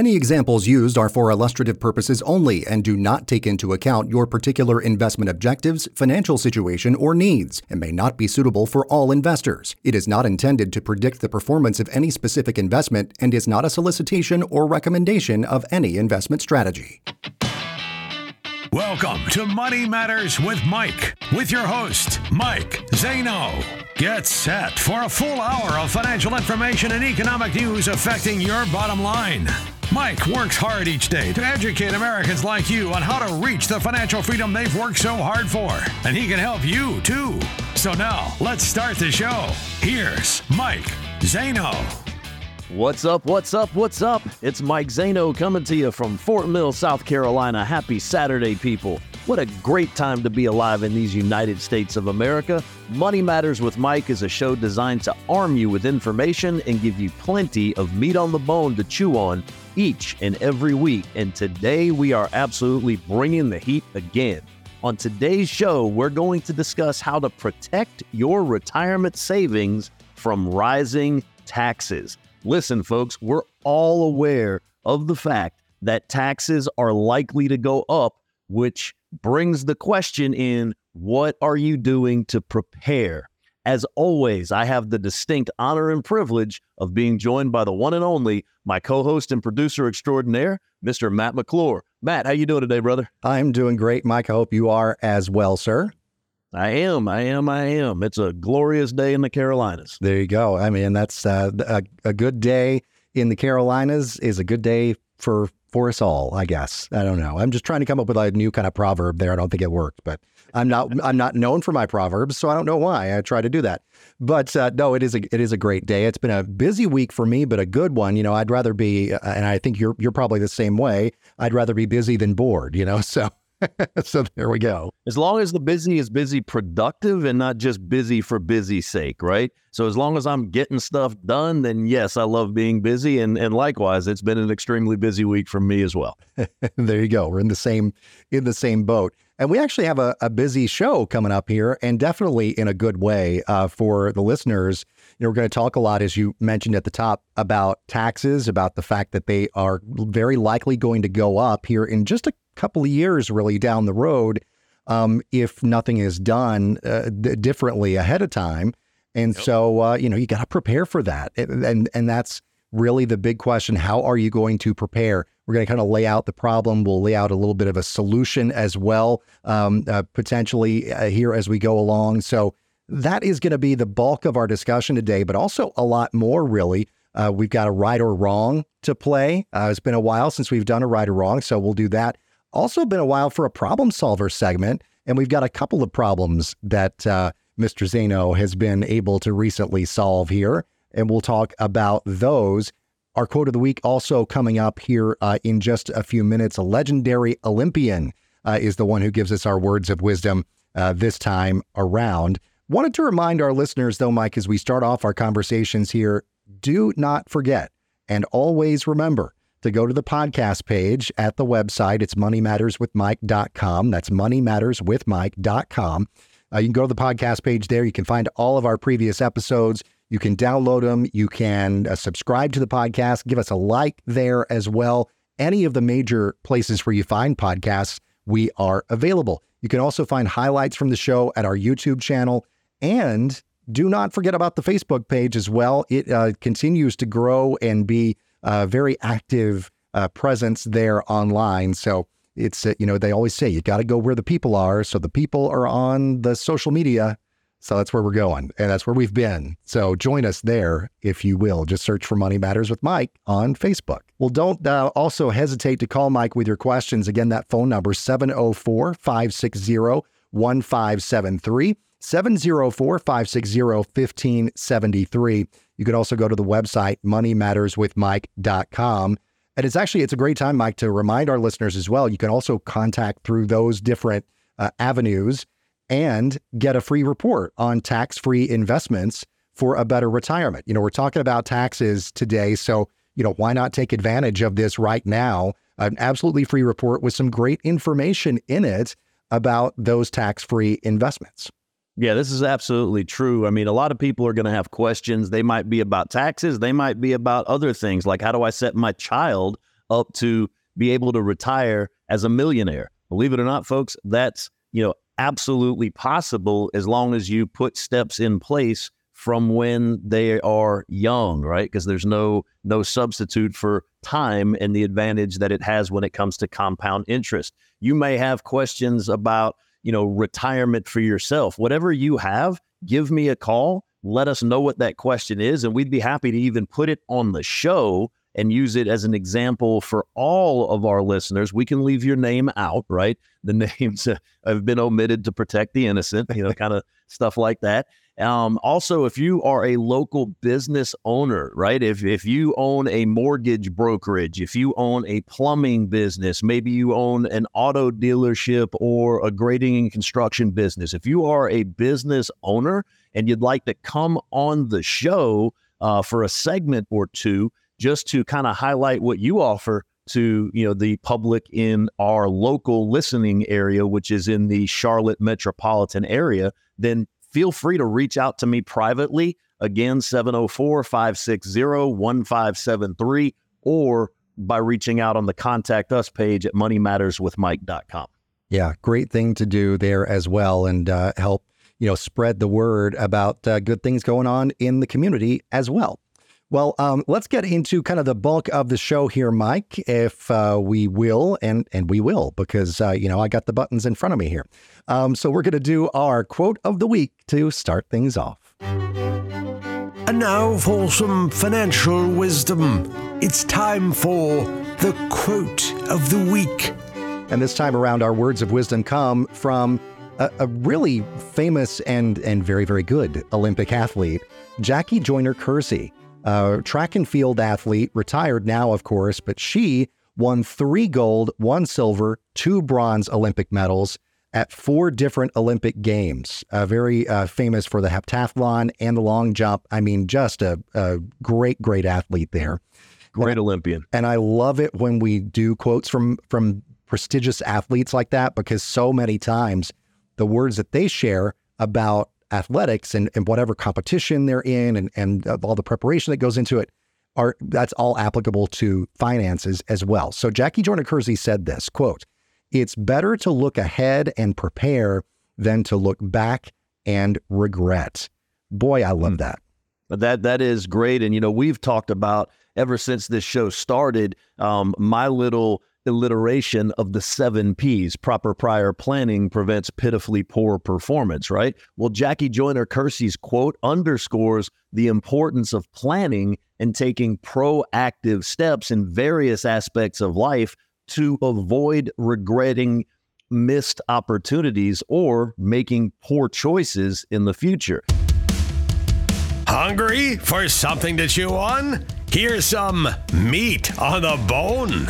Any examples used are for illustrative purposes only and do not take into account your particular investment objectives, financial situation, or needs, and may not be suitable for all investors. It is not intended to predict the performance of any specific investment and is not a solicitation or recommendation of any investment strategy. Welcome to Money Matters with Mike, with your host, Mike Zaino. Get set for a full hour of financial information and economic news affecting your bottom line. Mike works hard each day to educate Americans like you on how to reach the financial freedom they've worked so hard for. And he can help you too. So now, let's start the show. Here's Mike Zaino. What's up? What's up? What's up? It's Mike Zaino coming to you from Fort Mill, South Carolina. Happy Saturday, people. What a great time to be alive in these United States of America. Money Matters with Mike is a show designed to arm you with information and give you plenty of meat on the bone to chew on each and every week. And today we are absolutely bringing the heat again. On today's show, we're going to discuss how to protect your retirement savings from rising taxes. Listen, folks, we're all aware of the fact that taxes are likely to go up, which brings the question in what are you doing to prepare? As always, I have the distinct honor and privilege of being joined by the one and only my co-host and producer extraordinaire, Mr. Matt McClure. Matt, how you doing today, brother? I'm doing great, Mike. I hope you are as well, sir. I am. I am. I am. It's a glorious day in the Carolinas. There you go. I mean, that's uh, a, a good day in the Carolinas is a good day for for us all, I guess. I don't know. I'm just trying to come up with a new kind of proverb there. I don't think it worked, but I'm not I'm not known for my proverbs, so I don't know why I try to do that. But uh, no, it is a it is a great day. It's been a busy week for me, but a good one. You know, I'd rather be, uh, and I think you're you're probably the same way. I'd rather be busy than bored. You know, so so there we go. As long as the busy is busy productive and not just busy for busy sake, right? So as long as I'm getting stuff done, then yes, I love being busy. And and likewise, it's been an extremely busy week for me as well. there you go. We're in the same in the same boat. And we actually have a, a busy show coming up here, and definitely in a good way uh, for the listeners. You know, we're going to talk a lot, as you mentioned at the top, about taxes, about the fact that they are very likely going to go up here in just a couple of years, really down the road, um, if nothing is done uh, d- differently ahead of time. And yep. so, uh, you know, you got to prepare for that, and and that's really the big question. How are you going to prepare? We're going to kind of lay out the problem. We'll lay out a little bit of a solution as well, um, uh, potentially uh, here as we go along. So that is going to be the bulk of our discussion today, but also a lot more, really. Uh, we've got a right or wrong to play. Uh, it's been a while since we've done a right or wrong, so we'll do that. Also, been a while for a problem solver segment, and we've got a couple of problems that uh, Mr. Zaino has been able to recently solve here, and we'll talk about those. Our quote of the week also coming up here uh, in just a few minutes. A legendary Olympian uh, is the one who gives us our words of wisdom uh, this time around. Wanted to remind our listeners, though, Mike, as we start off our conversations here, do not forget and always remember to go to the podcast page at the website. It's moneymatterswithmike.com. That's moneymatterswithmike.com. Uh, you can go to the podcast page there. You can find all of our previous episodes. You can download them. You can uh, subscribe to the podcast. Give us a like there as well. Any of the major places where you find podcasts, we are available. You can also find highlights from the show at our YouTube channel. And do not forget about the Facebook page as well. It uh, continues to grow and be a very active uh, presence there online. So it's, uh, you know, they always say you got to go where the people are. So the people are on the social media so that's where we're going, and that's where we've been. So join us there, if you will. Just search for Money Matters with Mike on Facebook. Well, don't uh, also hesitate to call Mike with your questions. Again, that phone number 704 560 1573. 704 560 1573. You could also go to the website moneymatterswithmike.com. And it's actually it's a great time, Mike, to remind our listeners as well. You can also contact through those different uh, avenues and get a free report on tax free investments for a better retirement. You know, we're talking about taxes today. So, you know, why not take advantage of this right now? An absolutely free report with some great information in it about those tax free investments. Yeah, this is absolutely true. I mean, a lot of people are going to have questions. They might be about taxes, they might be about other things like how do I set my child up to be able to retire as a millionaire. Believe it or not, folks, that's, you know, absolutely possible as long as you put steps in place from when they are young, right? Because there's no no substitute for time and the advantage that it has when it comes to compound interest. You may have questions about, you know, retirement for yourself. Whatever you have, give me a call. Let us know what that question is, and we'd be happy to even put it on the show and use it as an example for all of our listeners. We can leave your name out, right? The names have been omitted to protect the innocent, you know, kind of stuff like that. Um, also, if you are a local business owner, right? If if you own a mortgage brokerage, if you own a plumbing business, maybe you own an auto dealership or a grading and construction business. If you are a business owner and you'd like to come on the show uh, for a segment or two, just to kind of highlight what you offer to you know the public in our local listening area, which is in the Charlotte metropolitan area, then feel free to reach out to me privately. Again, 704 560 1573, or by reaching out on the contact us page at moneymatterswithmike.com. Yeah, great thing to do there as well and uh, help, you know, spread the word about uh, good things going on in the community as well. Well, um, let's get into kind of the bulk of the show here, Mike, if uh, we will, and and we will, because uh, you know I got the buttons in front of me here. Um, so we're going to do our quote of the week to start things off. And now for some financial wisdom. It's time for the quote of the week. And this time around, our words of wisdom come from a, a really famous and and very very good Olympic athlete, Jackie Joyner Kersee a track and field athlete, retired now, of course, but she won three gold, one silver, two bronze Olympic medals at four different Olympic games. Uh, very uh, famous for the heptathlon and the long jump. I mean, just a, a great, great athlete there. Great Olympian. And I love it when we do quotes from from prestigious athletes like that because so many times the words that they share about athletics and, and whatever competition they're in and, and all the preparation that goes into it are that's all applicable to finances as well. So Jackie Joyner Kersee said this quote, it's better to look ahead and prepare than to look back and regret. Boy, I love hmm. that. That that is great. And you know, we've talked about ever since this show started, um, my little alliteration of the seven P's. Proper prior planning prevents pitifully poor performance, right? Well, Jackie Joyner Kersee's quote underscores the importance of planning and taking proactive steps in various aspects of life to avoid regretting missed opportunities or making poor choices in the future. Hungry for something to chew on? Here's some meat on the bone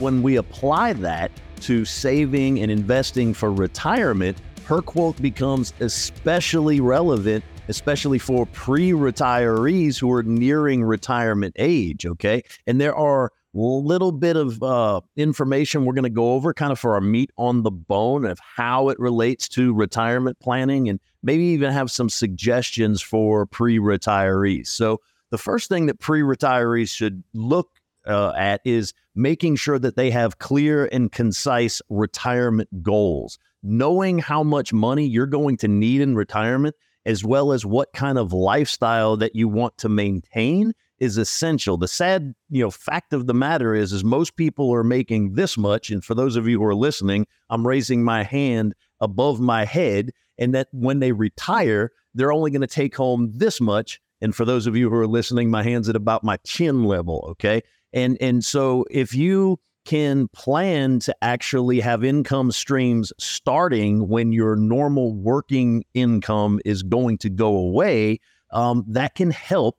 when we apply that to saving and investing for retirement, her quote becomes especially relevant, especially for pre retirees who are nearing retirement age. Okay. And there are a little bit of uh, information we're going to go over kind of for our meat on the bone of how it relates to retirement planning and maybe even have some suggestions for pre retirees. So, the first thing that pre retirees should look uh, at is making sure that they have clear and concise retirement goals, knowing how much money you're going to need in retirement, as well as what kind of lifestyle that you want to maintain is essential. The sad, you know, fact of the matter is is most people are making this much and for those of you who are listening, I'm raising my hand above my head and that when they retire, they're only going to take home this much and for those of you who are listening, my hand's at about my chin level, okay? And and so if you can plan to actually have income streams starting when your normal working income is going to go away, um, that can help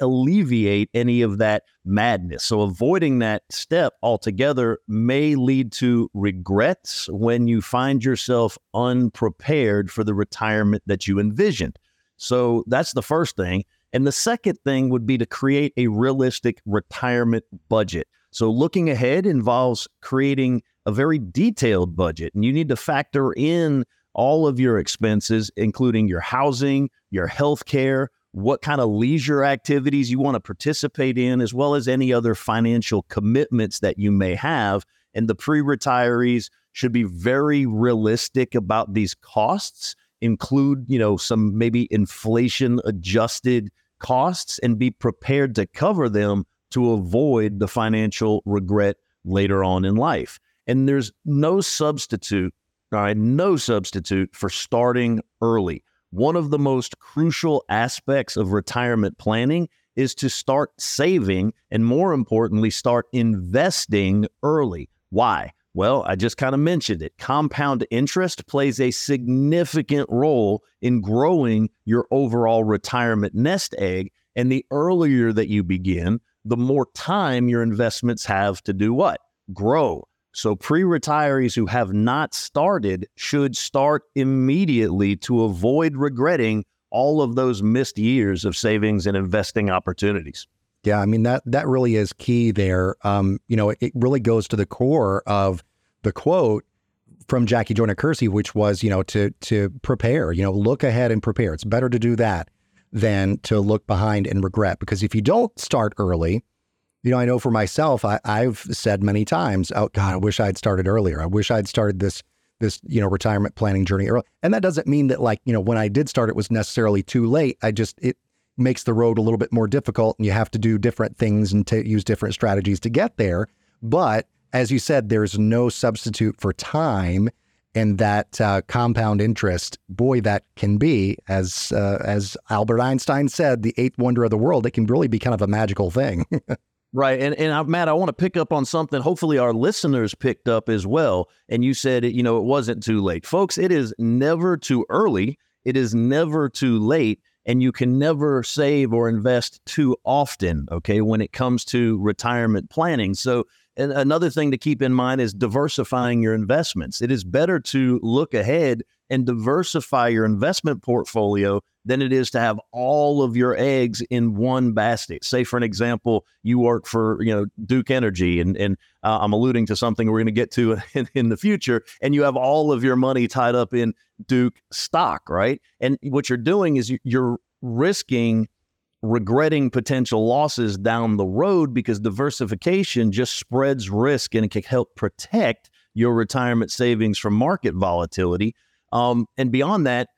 alleviate any of that madness. So, avoiding that step altogether may lead to regrets when you find yourself unprepared for the retirement that you envisioned. So, that's the first thing. And the second thing would be to create a realistic retirement budget. So looking ahead involves creating a very detailed budget, and you need to factor in all of your expenses, including your housing, your health care, what kind of leisure activities you want to participate in, as well as any other financial commitments that you may have. And the pre retirees should be very realistic about these costs, include, you know, some maybe inflation adjusted costs and be prepared to cover them to avoid the financial regret later on in life. And there's no substitute, all right, no substitute for starting early one of the most crucial aspects of retirement planning is to start saving and, more importantly, start investing early. Why? Well, I just kind of mentioned it. Compound interest plays a significant role in growing your overall retirement nest egg. And the earlier that you begin, the more time your investments have to do what? Grow. So pre retirees who have not started should start immediately to avoid regretting all of those missed years of savings and investing opportunities. Yeah, I mean that that really is key there. Um, you know, it, it really goes to the core of the quote from Jackie Joyner Kersee, which was, you know, to to prepare, you know, look ahead and prepare. It's better to do that than to look behind and regret. Because if you don't start early, you know, I know for myself, I, I've said many times, "Oh God, I wish I'd started earlier. I wish I'd started this this you know retirement planning journey early." And that doesn't mean that like you know when I did start, it was necessarily too late. I just it makes the road a little bit more difficult, and you have to do different things and to use different strategies to get there. But as you said, there's no substitute for time, and that uh, compound interest, boy, that can be as uh, as Albert Einstein said, the eighth wonder of the world. It can really be kind of a magical thing. Right. And, and I, Matt, I want to pick up on something hopefully our listeners picked up as well. And you said, you know, it wasn't too late. Folks, it is never too early. It is never too late. And you can never save or invest too often, okay, when it comes to retirement planning. So, and another thing to keep in mind is diversifying your investments. It is better to look ahead and diversify your investment portfolio than it is to have all of your eggs in one basket. Say, for an example, you work for you know Duke Energy, and and uh, I'm alluding to something we're going to get to in, in the future, and you have all of your money tied up in Duke stock, right? And what you're doing is you're risking regretting potential losses down the road because diversification just spreads risk and it can help protect your retirement savings from market volatility. Um, and beyond that,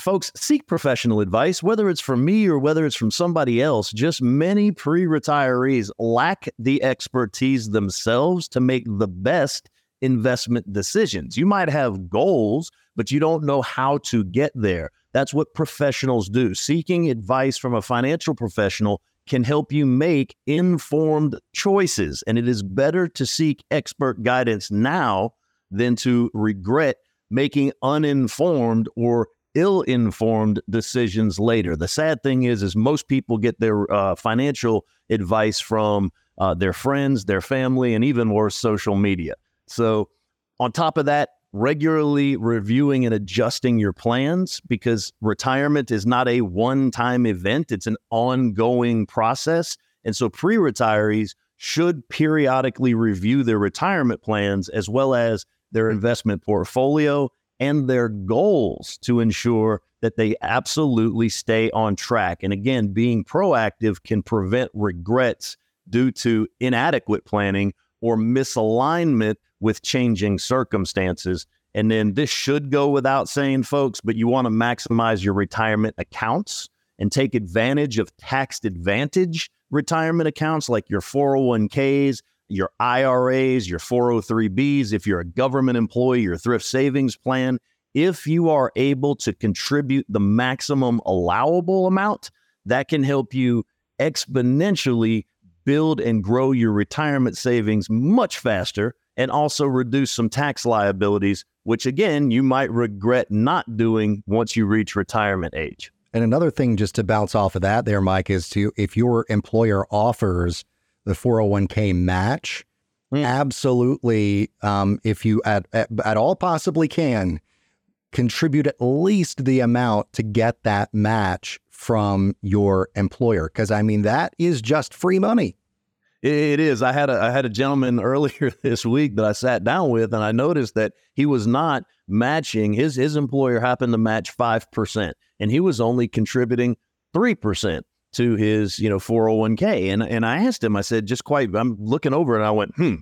folks, seek professional advice, whether it's from me or whether it's from somebody else. Just many pre retirees lack the expertise themselves to make the best investment decisions. You might have goals, but you don't know how to get there. That's what professionals do. Seeking advice from a financial professional can help you make informed choices. And it is better to seek expert guidance now than to regret making uninformed or ill-informed decisions later. The sad thing is, is most people get their uh, financial advice from uh, their friends, their family, and even worse, social media. So, on top of that, regularly reviewing and adjusting your plans because retirement is not a one-time event; it's an ongoing process. And so, pre-retirees should periodically review their retirement plans as well as their hmm. investment portfolio and their goals to ensure that they absolutely stay on track. And again, being proactive can prevent regrets due to inadequate planning or misalignment with changing circumstances. And then this should go without saying, folks, but you want to maximize your retirement accounts and take advantage of tax advantage retirement accounts like your 401ks, your IRAs, your 403bs, if you're a government employee, your thrift savings plan, if you are able to contribute the maximum allowable amount, that can help you exponentially build and grow your retirement savings much faster and also reduce some tax liabilities, which again, you might regret not doing once you reach retirement age. And another thing, just to bounce off of that, there, Mike, is to if your employer offers the 401k match. Mm. Absolutely, um, if you at, at, at all possibly can, contribute at least the amount to get that match from your employer. Because I mean, that is just free money. It is. I had a I had a gentleman earlier this week that I sat down with, and I noticed that he was not matching his his employer happened to match five percent, and he was only contributing 3% to his, you know, 401k. And, and I asked him, I said, just quite, I'm looking over and I went, hmm.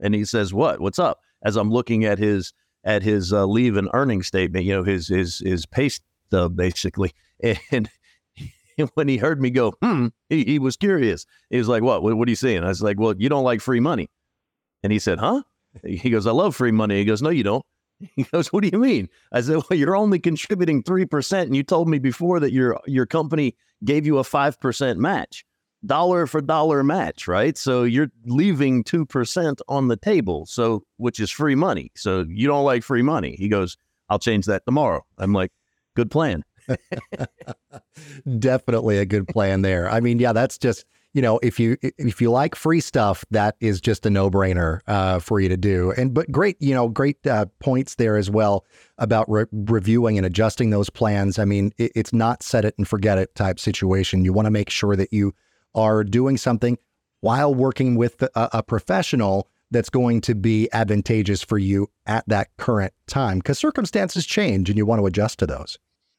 And he says, what, what's up? As I'm looking at his, at his uh, leave and earning statement, you know, his, his, his pay stub basically. And when he heard me go, hmm, he, he was curious. He was like, what, what, what are you saying? I was like, well, you don't like free money. And he said, huh? He goes, I love free money. He goes, no, you don't. He goes, "What do you mean?" I said, "Well, you're only contributing three percent, and you told me before that your your company gave you a five percent match, dollar for dollar match, right? So you're leaving two percent on the table, so which is free money. So you don't like free money." He goes, "I'll change that tomorrow." I'm like, "Good plan." Definitely a good plan there. I mean, yeah, that's just you know, if you if you like free stuff, that is just a no brainer uh, for you to do. And but great, you know, great uh, points there as well about re- reviewing and adjusting those plans. I mean, it, it's not set it and forget it type situation. You want to make sure that you are doing something while working with a, a professional that's going to be advantageous for you at that current time because circumstances change and you want to adjust to those.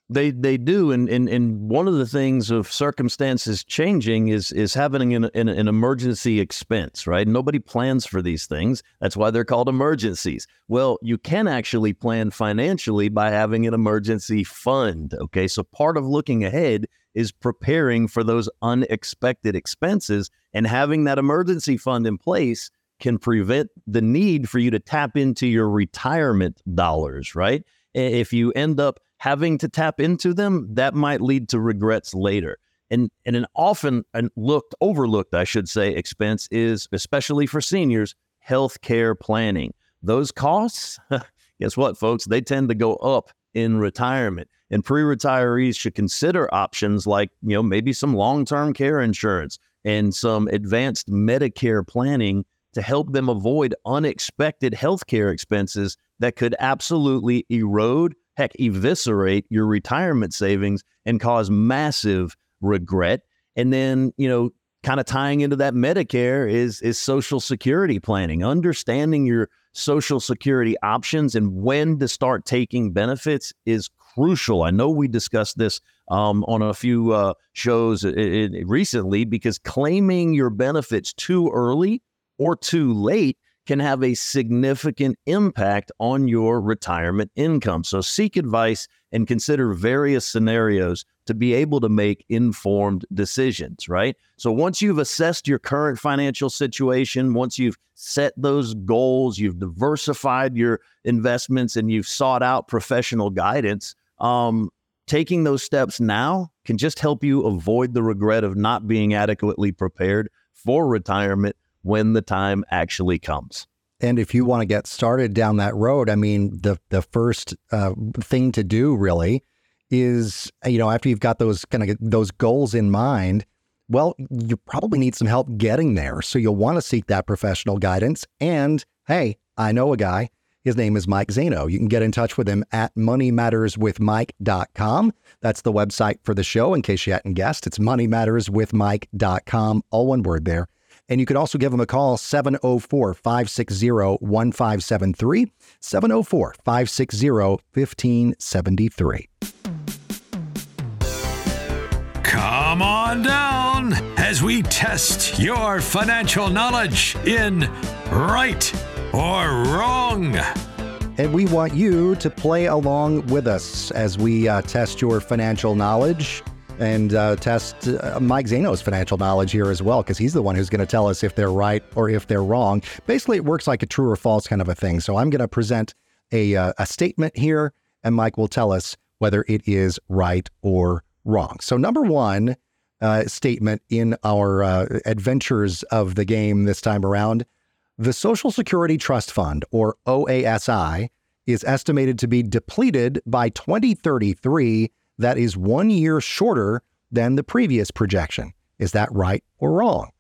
They they do, and, and and one of the things of circumstances changing is is having an, an, an emergency expense, right? Nobody plans for these things. That's why they're called emergencies. Well, you can actually plan financially by having an emergency fund. Okay, so part of looking ahead is preparing for those unexpected expenses, and having that emergency fund in place can prevent the need for you to tap into your retirement dollars, right? If you end up having to tap into them, that might lead to regrets later. And, and an often looked overlooked, I should say, expense is, especially for seniors, healthcare planning. Those costs, guess what, folks? They tend to go up in retirement. And pre-retirees should consider options like, you know, maybe some long-term care insurance and some advanced Medicare planning to help them avoid unexpected healthcare expenses that could absolutely erode heck, eviscerate your retirement savings and cause massive regret. And then, you know, kind of tying into that Medicare is is social security planning, understanding your social security options and when to start taking benefits is crucial. I know we discussed this um, on a few uh, shows it, it, recently because claiming your benefits too early or too late can have a significant impact on your retirement income. So seek advice and consider various scenarios to be able to make informed decisions, right? So once you've assessed your current financial situation, once you've set those goals, you've diversified your investments, and you've sought out professional guidance, um, taking those steps now can just help you avoid the regret of not being adequately prepared for retirement when the time actually comes. And if you want to get started down that road, I mean, the the first uh, thing to do really is, you know, after you've got those kind of those goals in mind, well, you probably need some help getting there. So you'll want to seek that professional guidance. And hey, I know a guy. His name is Mike Zaino. You can get in touch with him at moneymatterswithmike.com. That's the website for the show, in case you hadn't guessed. It's moneymatterswithmike.com, all one word there. And you could also give them a call 704 560 1573. 704 560 1573. Come on down as we test your financial knowledge in right or wrong. And we want you to play along with us as we uh, test your financial knowledge and uh, test uh, Mike Zaino's financial knowledge here as well, because he's the one who's going to tell us if they're right or if they're wrong. Basically, it works like a true or false kind of a thing. So I'm going to present a, uh, a statement here, and Mike will tell us whether it is right or wrong. So, number one uh, statement in our uh, adventures of the game this time around the Social Security Trust Fund, or OASI, is estimated to be depleted by 2033 that is one year shorter than the previous projection. Is that right or wrong?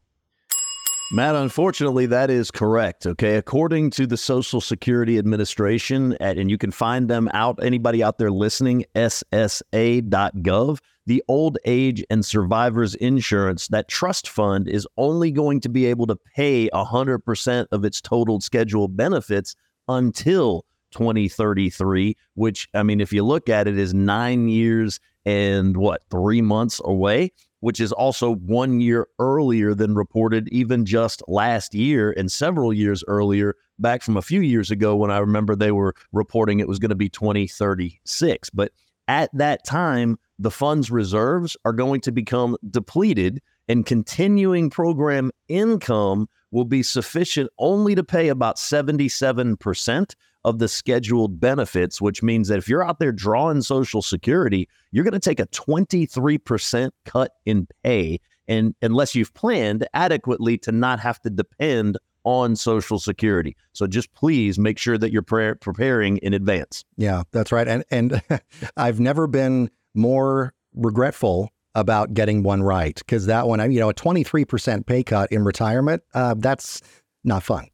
Matt, unfortunately, that is correct. Okay. According to the Social Security Administration, and you can find them out, anybody out there listening, ssa.gov, the old age and survivors insurance, that trust fund is only going to be able to pay 100% of its total scheduled benefits until 2033, which, I mean, if you look at it, is nine years and what, three months away, which is also one year earlier than reported even just last year and several years earlier, back from a few years ago when I remember they were reporting it was going to be 2036. But at that time, the fund's reserves are going to become depleted and continuing program income will be sufficient only to pay about 77% of the scheduled benefits, which means that if you're out there drawing Social Security, you're going to take a 23% cut in pay. And unless you've planned adequately to not have to depend on Social Security. So just please make sure that you're pre- preparing in advance. Yeah, that's right. And and I've never been more regretful about getting one right because that one, you know, a 23% pay cut in retirement, uh, that's not fun.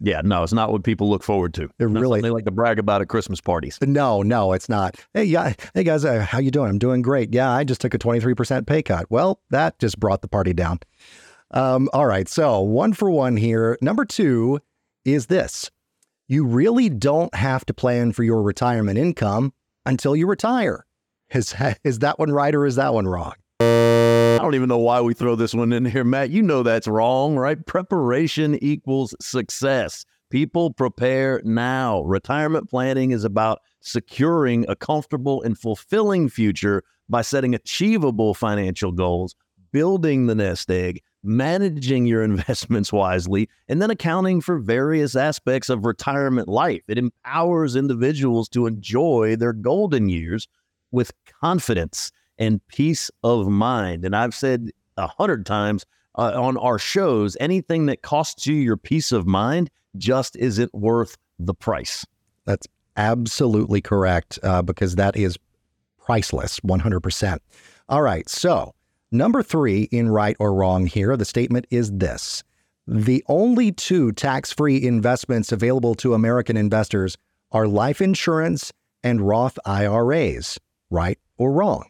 Yeah, no, it's not what people look forward to. It really they like to brag about at Christmas parties. No, no, it's not. Hey, yeah, hey guys, uh, how you doing? I'm doing great. Yeah, I just took a 23% pay cut. Well, that just brought the party down. Um, all right, so one for one here. Number two is this: you really don't have to plan for your retirement income until you retire. Is is that one right or is that one wrong? I don't even know why we throw this one in here, Matt. You know that's wrong, right? Preparation equals success. People prepare now. Retirement planning is about securing a comfortable and fulfilling future by setting achievable financial goals, building the nest egg, managing your investments wisely, and then accounting for various aspects of retirement life. It empowers individuals to enjoy their golden years with confidence and peace of mind. And I've said a hundred times uh, on our shows anything that costs you your peace of mind just isn't worth the price. That's absolutely correct uh, because that is priceless, 100%. All right. So, number three in right or wrong here, the statement is this The only two tax free investments available to American investors are life insurance and Roth IRAs. Right or wrong?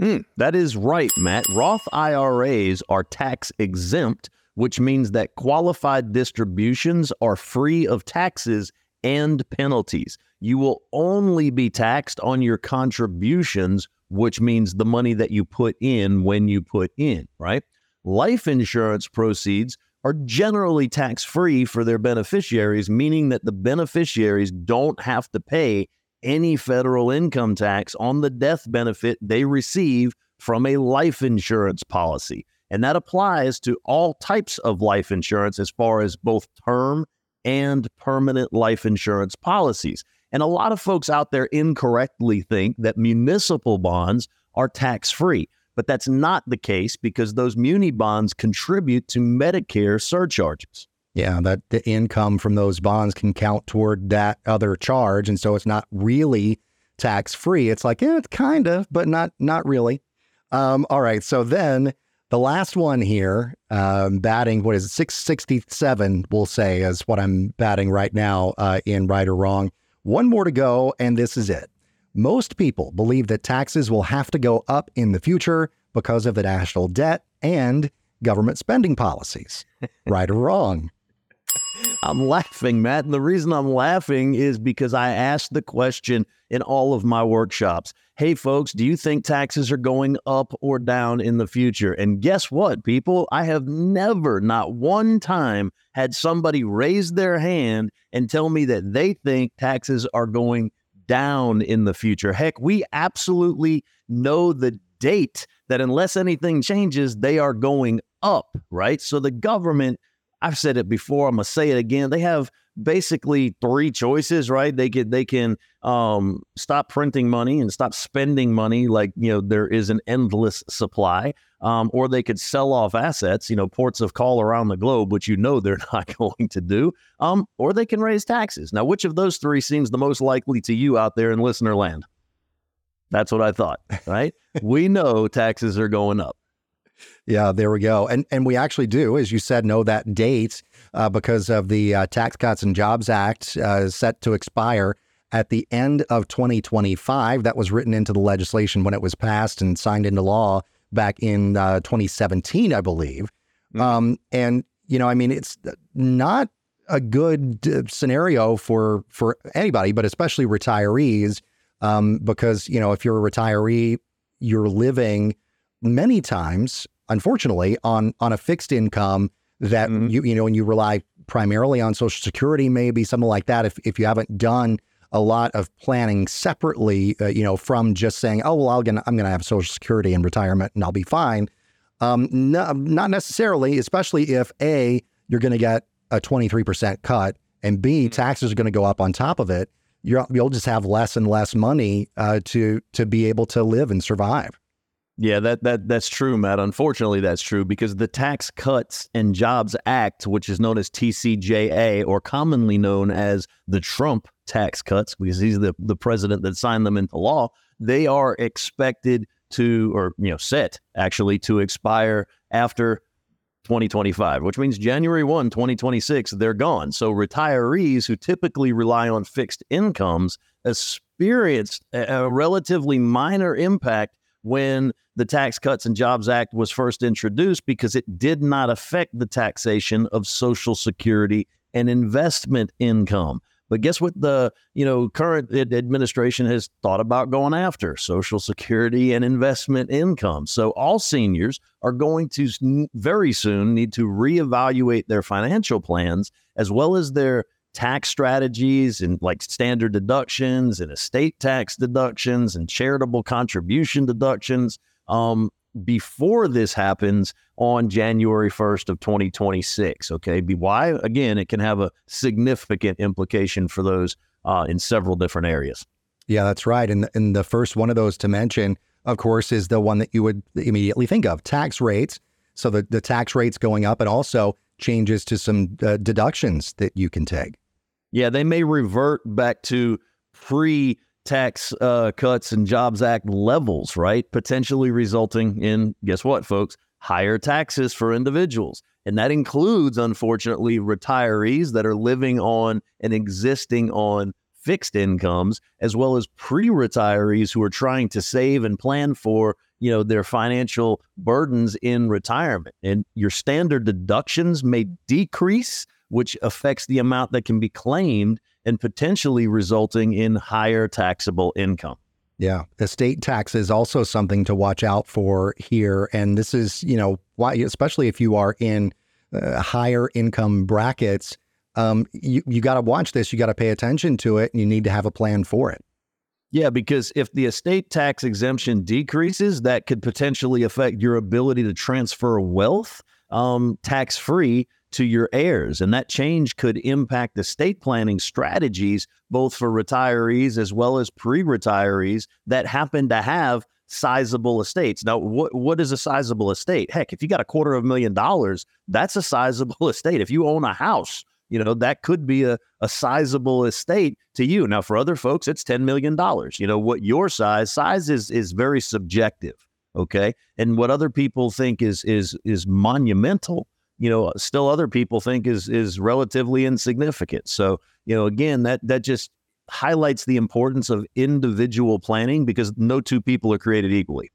Mm, that is right, Matt. Roth IRAs are tax exempt, which means that qualified distributions are free of taxes and penalties. You will only be taxed on your contributions, which means the money that you put in when you put in, right? Life insurance proceeds are generally tax free for their beneficiaries, meaning that the beneficiaries don't have to pay any federal income tax on the death benefit they receive from a life insurance policy. And that applies to all types of life insurance as far as both term and permanent life insurance policies. And a lot of folks out there incorrectly think that municipal bonds are tax free, but that's not the case because those muni bonds contribute to Medicare surcharges. Yeah, that the income from those bonds can count toward that other charge, and so it's not really tax free. It's like, yeah, it's kind of, but not not really. Um, all right, so then the last one here, um, batting what is it, six sixty seven? We'll say is what I'm batting right now uh, in right or wrong. One more to go, and this is it. Most people believe that taxes will have to go up in the future because of the national debt and government spending policies. right or wrong? I'm laughing, Matt. And the reason I'm laughing is because I asked the question in all of my workshops Hey, folks, do you think taxes are going up or down in the future? And guess what, people? I have never, not one time, had somebody raise their hand and tell me that they think taxes are going down in the future. Heck, we absolutely know the date that unless anything changes, they are going up, right? So the government I've said it before. I'm gonna say it again. They have basically three choices, right? They can they can um, stop printing money and stop spending money like you know there is an endless supply, um, or they could sell off assets, you know, ports of call around the globe, which you know they're not going to do, um, or they can raise taxes. Now, which of those three seems the most likely to you out there in listener land? That's what I thought, right? we know taxes are going up. Yeah, there we go. And and we actually do, as you said, know that date uh, because of the uh, Tax Cuts and Jobs Act uh, set to expire at the end of 2025. That was written into the legislation when it was passed and signed into law back in uh, 2017, I believe. Mm-hmm. Um, and you know, I mean, it's not a good uh, scenario for for anybody, but especially retirees um, because you know if you're a retiree, you're living many times, unfortunately, on on a fixed income that mm-hmm. you you know, and you rely primarily on Social Security, maybe something like that. If if you haven't done a lot of planning separately, uh, you know, from just saying, oh well, I'll gonna, I'm going to have Social Security and retirement, and I'll be fine. Um, no, not necessarily, especially if a you're going to get a 23% cut, and b mm-hmm. taxes are going to go up on top of it. you will just have less and less money uh, to to be able to live and survive. Yeah, that that that's true, Matt. Unfortunately, that's true because the Tax Cuts and Jobs Act, which is known as TCJA or commonly known as the Trump tax cuts, because he's the, the president that signed them into law, they are expected to, or you know, set actually to expire after 2025, which means January 1, 2026, they're gone. So retirees who typically rely on fixed incomes experienced a, a relatively minor impact when the Tax Cuts and Jobs Act was first introduced because it did not affect the taxation of Social Security and investment income. But guess what the you know current administration has thought about going after Social Security and investment income. So all seniors are going to very soon need to reevaluate their financial plans as well as their tax strategies and like standard deductions and estate tax deductions and charitable contribution deductions um, before this happens on January 1st of 2026. Okay. Why? Again, it can have a significant implication for those uh, in several different areas. Yeah, that's right. And, and the first one of those to mention, of course, is the one that you would immediately think of tax rates. So the, the tax rates going up and also changes to some uh, deductions that you can take. Yeah, they may revert back to pre tax uh, cuts and Jobs Act levels, right? Potentially resulting in, guess what, folks? Higher taxes for individuals. And that includes, unfortunately, retirees that are living on and existing on fixed incomes, as well as pre-retirees who are trying to save and plan for, you know, their financial burdens in retirement. And your standard deductions may decrease which affects the amount that can be claimed and potentially resulting in higher taxable income. Yeah, estate tax is also something to watch out for here, and this is you know why, especially if you are in uh, higher income brackets, um, you you got to watch this. You got to pay attention to it, and you need to have a plan for it. Yeah, because if the estate tax exemption decreases, that could potentially affect your ability to transfer wealth um, tax free to your heirs. And that change could impact estate planning strategies, both for retirees as well as pre retirees that happen to have sizable estates. Now, what, what is a sizable estate? Heck, if you got a quarter of a million dollars, that's a sizable estate. If you own a house, you know, that could be a, a sizable estate to you. Now, for other folks, it's $10 million. You know, what your size, size is, is very subjective. Okay. And what other people think is, is, is monumental you know, still other people think is is relatively insignificant. So, you know, again, that that just highlights the importance of individual planning because no two people are created equally.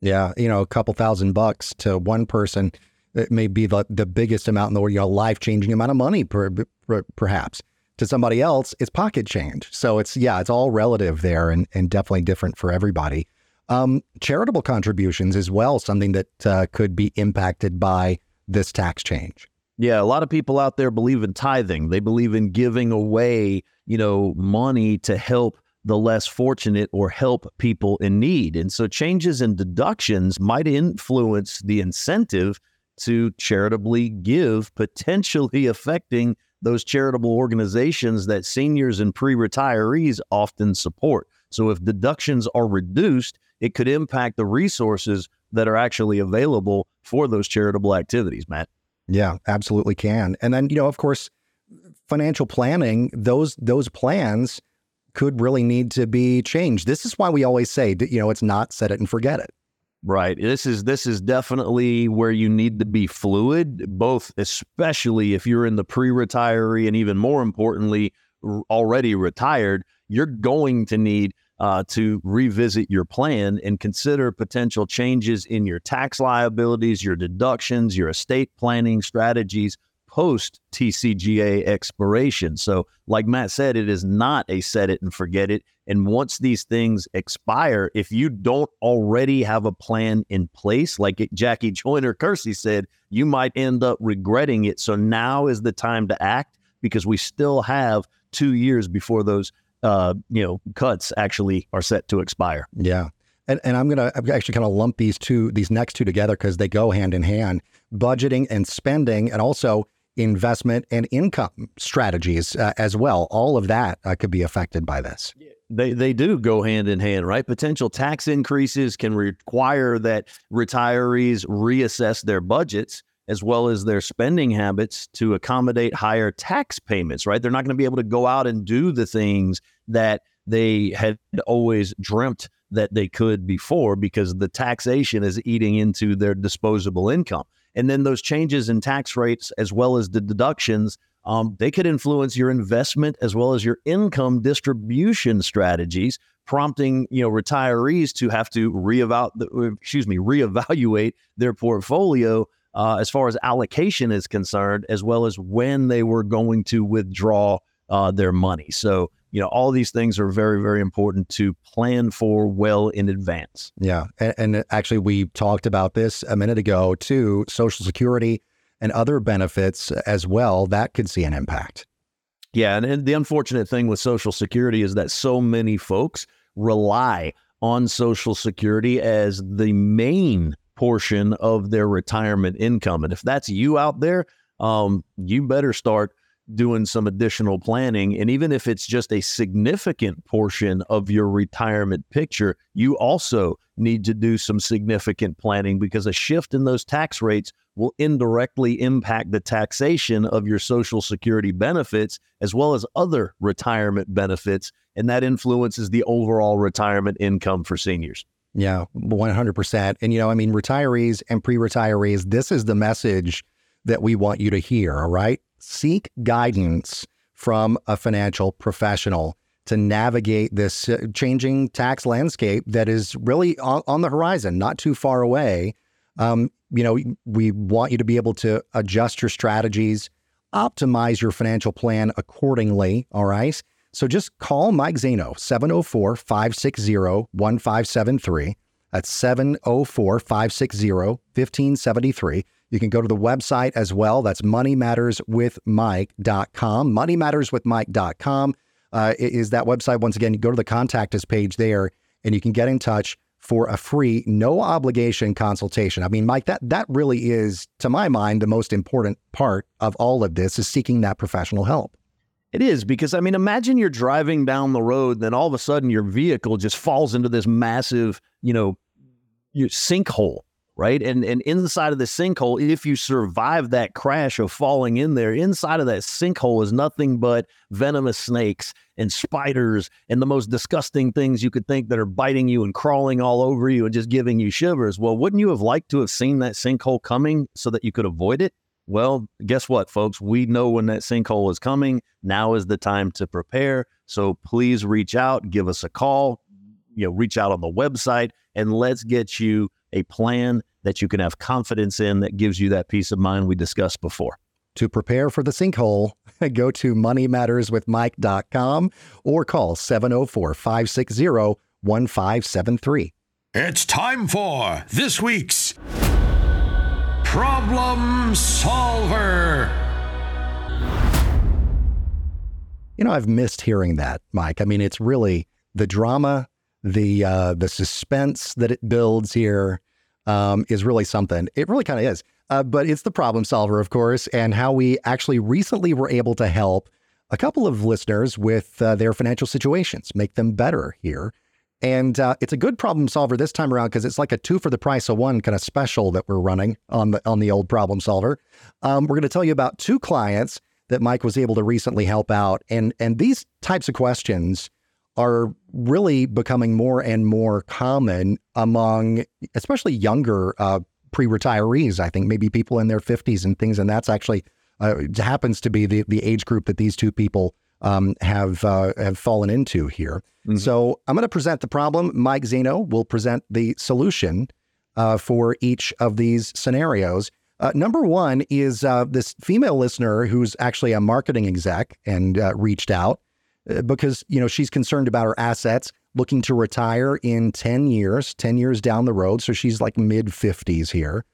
Yeah, you know, a couple thousand bucks to one person, it may be the, the biggest amount in the world, you know, life changing amount of money, per, per, perhaps. To somebody else, it's pocket change. So it's, yeah, it's all relative there and, and definitely different for everybody. Um, charitable contributions as well, something that uh, could be impacted by this tax change? Yeah, a lot of people out there believe in tithing. They believe in giving away, you know, money to help the less fortunate or help people in need. And so changes in deductions might influence the incentive to charitably give, potentially affecting those charitable organizations that seniors and pre retirees often support. So if deductions are reduced, it could impact the resources that are actually available for those charitable activities, Matt. Yeah, absolutely can. And then, you know, of course, financial planning, those those plans could really need to be changed. This is why we always say, you know, it's not set it and forget it. Right. This is this is definitely where you need to be fluid, both especially if you're in the pre-retiree and even more importantly, already retired, you're going to need uh, to revisit your plan and consider potential changes in your tax liabilities, your deductions, your estate planning strategies post TCJA expiration. So, like Matt said, it is not a set it and forget it. And once these things expire, if you don't already have a plan in place, like Jackie Joyner Kersee said, you might end up regretting it. So now is the time to act because we still have two years before those uh, you know cuts actually are set to expire. Yeah. And, and I'm gonna I'm actually kind of lump these two these next two together because they go hand in hand. Budgeting and spending, and also investment and income strategies uh, as well. All of that uh, could be affected by this. They they do go hand in hand, right? Potential tax increases can require that retirees reassess their budgets as well as their spending habits to accommodate higher tax payments, right? They're not going to be able to go out and do the things that they had always dreamt that they could before because the taxation is eating into their disposable income. And then those changes in tax rates, as well as the deductions, um, they could influence your investment as well as your income distribution strategies, prompting you know retirees to have to reevaluate, excuse me, reevaluate their portfolio uh, as far as allocation is concerned, as well as when they were going to withdraw uh, their money. So, you know, all these things are very, very important to plan for well in advance. Yeah. And, and actually, we talked about this a minute ago too Social Security and other benefits as well that could see an impact. Yeah. And, and the unfortunate thing with Social Security is that so many folks rely on Social Security as the main portion of their retirement income. And if that's you out there, um, you better start doing some additional planning. And even if it's just a significant portion of your retirement picture, you also need to do some significant planning because a shift in those tax rates will indirectly impact the taxation of your Social Security benefits as well as other retirement benefits. And that influences the overall retirement income for seniors. Yeah, 100%. And, you know, I mean, retirees and pre retirees, this is the message that we want you to hear. All right. Seek guidance from a financial professional to navigate this uh, changing tax landscape that is really on, on the horizon, not too far away. Um, you know, we want you to be able to adjust your strategies, optimize your financial plan accordingly. All right. So just call Mike Zaino, 704 560 1573. That's 704 560 1573. You can go to the website as well. That's moneymatterswithmike.com. Moneymatterswithmike.com uh, is that website. Once again, you go to the contact us page there and you can get in touch for a free, no obligation consultation. I mean, Mike, that that really is, to my mind, the most important part of all of this is seeking that professional help. It is because I mean, imagine you're driving down the road, then all of a sudden your vehicle just falls into this massive, you know, sinkhole, right? And and inside of the sinkhole, if you survive that crash of falling in there, inside of that sinkhole is nothing but venomous snakes and spiders and the most disgusting things you could think that are biting you and crawling all over you and just giving you shivers. Well, wouldn't you have liked to have seen that sinkhole coming so that you could avoid it? Well, guess what, folks? We know when that sinkhole is coming. Now is the time to prepare. So please reach out, give us a call, you know, reach out on the website, and let's get you a plan that you can have confidence in that gives you that peace of mind we discussed before. To prepare for the sinkhole, go to moneymatterswithmike.com or call 704 560 1573. It's time for this week's Problem Solver. You know, I've missed hearing that, Mike. I mean, it's really the drama, the uh, the suspense that it builds here um, is really something. It really kind of is. Uh, but it's the problem solver, of course, and how we actually recently were able to help a couple of listeners with uh, their financial situations, make them better here. And uh, it's a good problem solver this time around because it's like a two for the price of one kind of special that we're running on the on the old problem solver. Um, we're going to tell you about two clients that Mike was able to recently help out, and and these types of questions are really becoming more and more common among especially younger uh, pre-retirees. I think maybe people in their 50s and things, and that's actually uh, happens to be the the age group that these two people um, have uh, have fallen into here. Mm-hmm. So I'm going to present the problem. Mike Zaino will present the solution uh, for each of these scenarios. Uh, number one is uh, this female listener who's actually a marketing exec and uh, reached out uh, because you know she's concerned about her assets, looking to retire in ten years, ten years down the road. So she's like mid fifties here.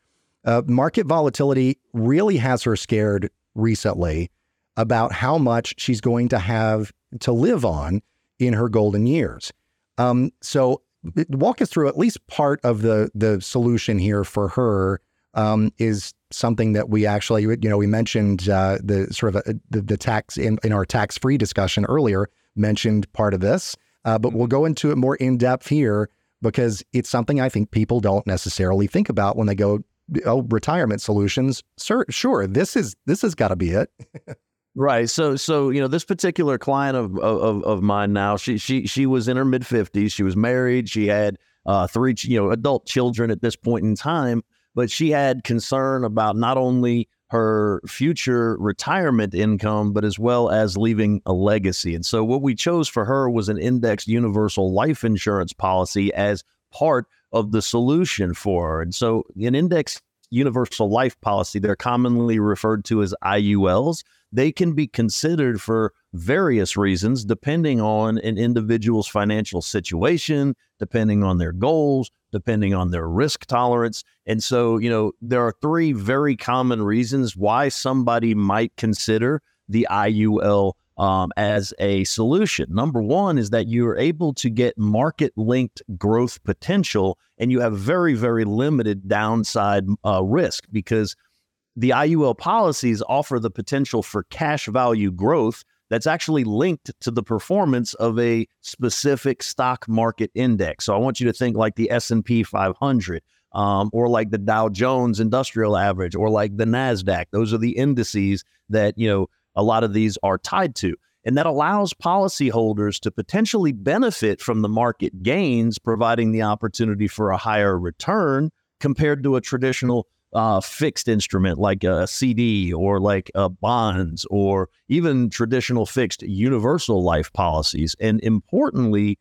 Uh, market volatility really has her scared recently about how much she's going to have to live on in her golden years. Um, so walk us through at least part of the the solution here for her um, is something that we actually you know we mentioned uh, the sort of a, uh, the, the, tax in, in our tax free discussion earlier mentioned part of this, uh, but we'll go into it more in depth here because it's something I think people don't necessarily think about when they go oh retirement solutions. Sir, sure, this is this has got to be it. Right. So so you know this particular client of of of mine now she she she was in her mid 50s. She was married. She had uh, three you know adult children at this point in time, but she had concern about not only her future retirement income, but as well as leaving a legacy. And so what we chose for her was an indexed universal life insurance policy as part of the solution for her. And so an indexed universal life policy, they're commonly referred to as IULs they can be considered for various reasons, depending on an individual's financial situation, depending on their goals, depending on their risk tolerance. And so, you know, there are three very common reasons why somebody might consider the IUL um, as a solution. Number one is that you're able to get market linked growth potential and you have very, very limited downside uh, risk because the IUL policies offer the potential for cash value growth that's actually linked to the performance of a specific stock market index. So I want you to think like the S&P 500 um, or like the Dow Jones Industrial Average or like the Nasdaq. Those are the indices that, you know, a lot of these are tied to. And that allows policyholders to potentially benefit from the market gains, providing the opportunity for a higher return compared to a traditional uh, fixed instrument like a CD or like uh, bonds or even traditional fixed universal life policies. And importantly,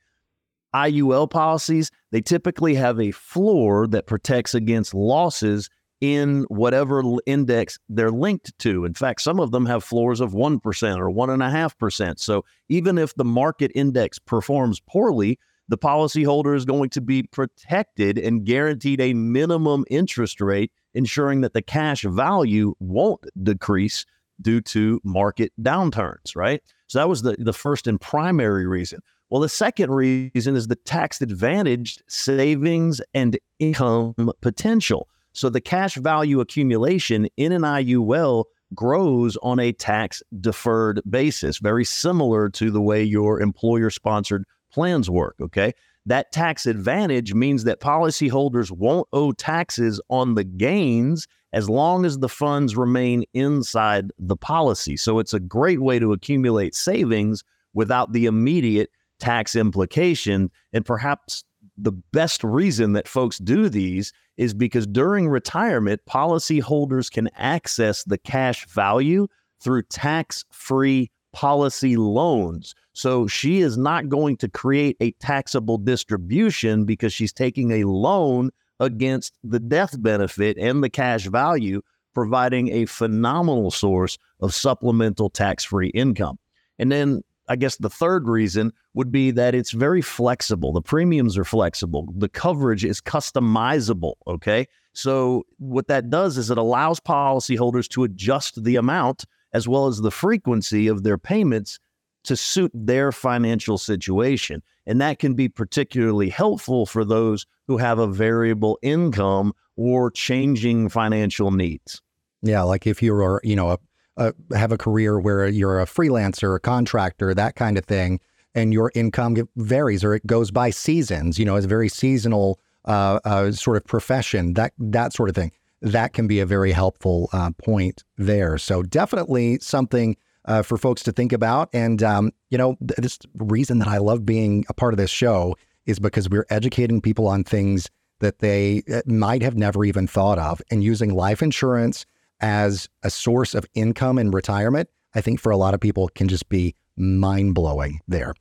IUL policies, they typically have a floor that protects against losses in whatever index they're linked to. In fact, some of them have floors of 1% or 1.5%. So even if the market index performs poorly, the policyholder is going to be protected and guaranteed a minimum interest rate ensuring that the cash value won't decrease due to market downturns, right? So that was the, the first and primary reason. Well, the second reason is the tax advantaged savings and income potential. So the cash value accumulation in an IUL grows on a tax deferred basis, very similar to the way your employer sponsored plans work. Okay. That tax advantage means that policyholders won't owe taxes on the gains as long as the funds remain inside the policy. So it's a great way to accumulate savings without the immediate tax implication. And perhaps the best reason that folks do these is because during retirement, policyholders can access the cash value through tax free policy loans. So she is not going to create a taxable distribution because she's taking a loan against the death benefit and the cash value, providing a phenomenal source of supplemental tax free income. And then I guess the third reason would be that it's very flexible. The premiums are flexible. The coverage is customizable. Okay. So, what that does is it allows policyholders to adjust the amount as well as the frequency of their payments to suit their financial situation. And that can be particularly helpful for those who have a variable income or changing financial needs. Yeah, like if you're, you know, a, a, have a career where you're a freelancer, a contractor, that kind of thing, and your income varies or it goes by seasons. You know, it's a very seasonal uh, uh, sort of profession. That that sort of thing. That can be a very helpful uh, point there. So definitely something uh, for folks to think about. And, um, you know, this reason that I love being a part of this show is because we're educating people on things that they uh, might have never even thought of and using life insurance as a source of income in retirement. I think for a lot of people can just be mind blowing there.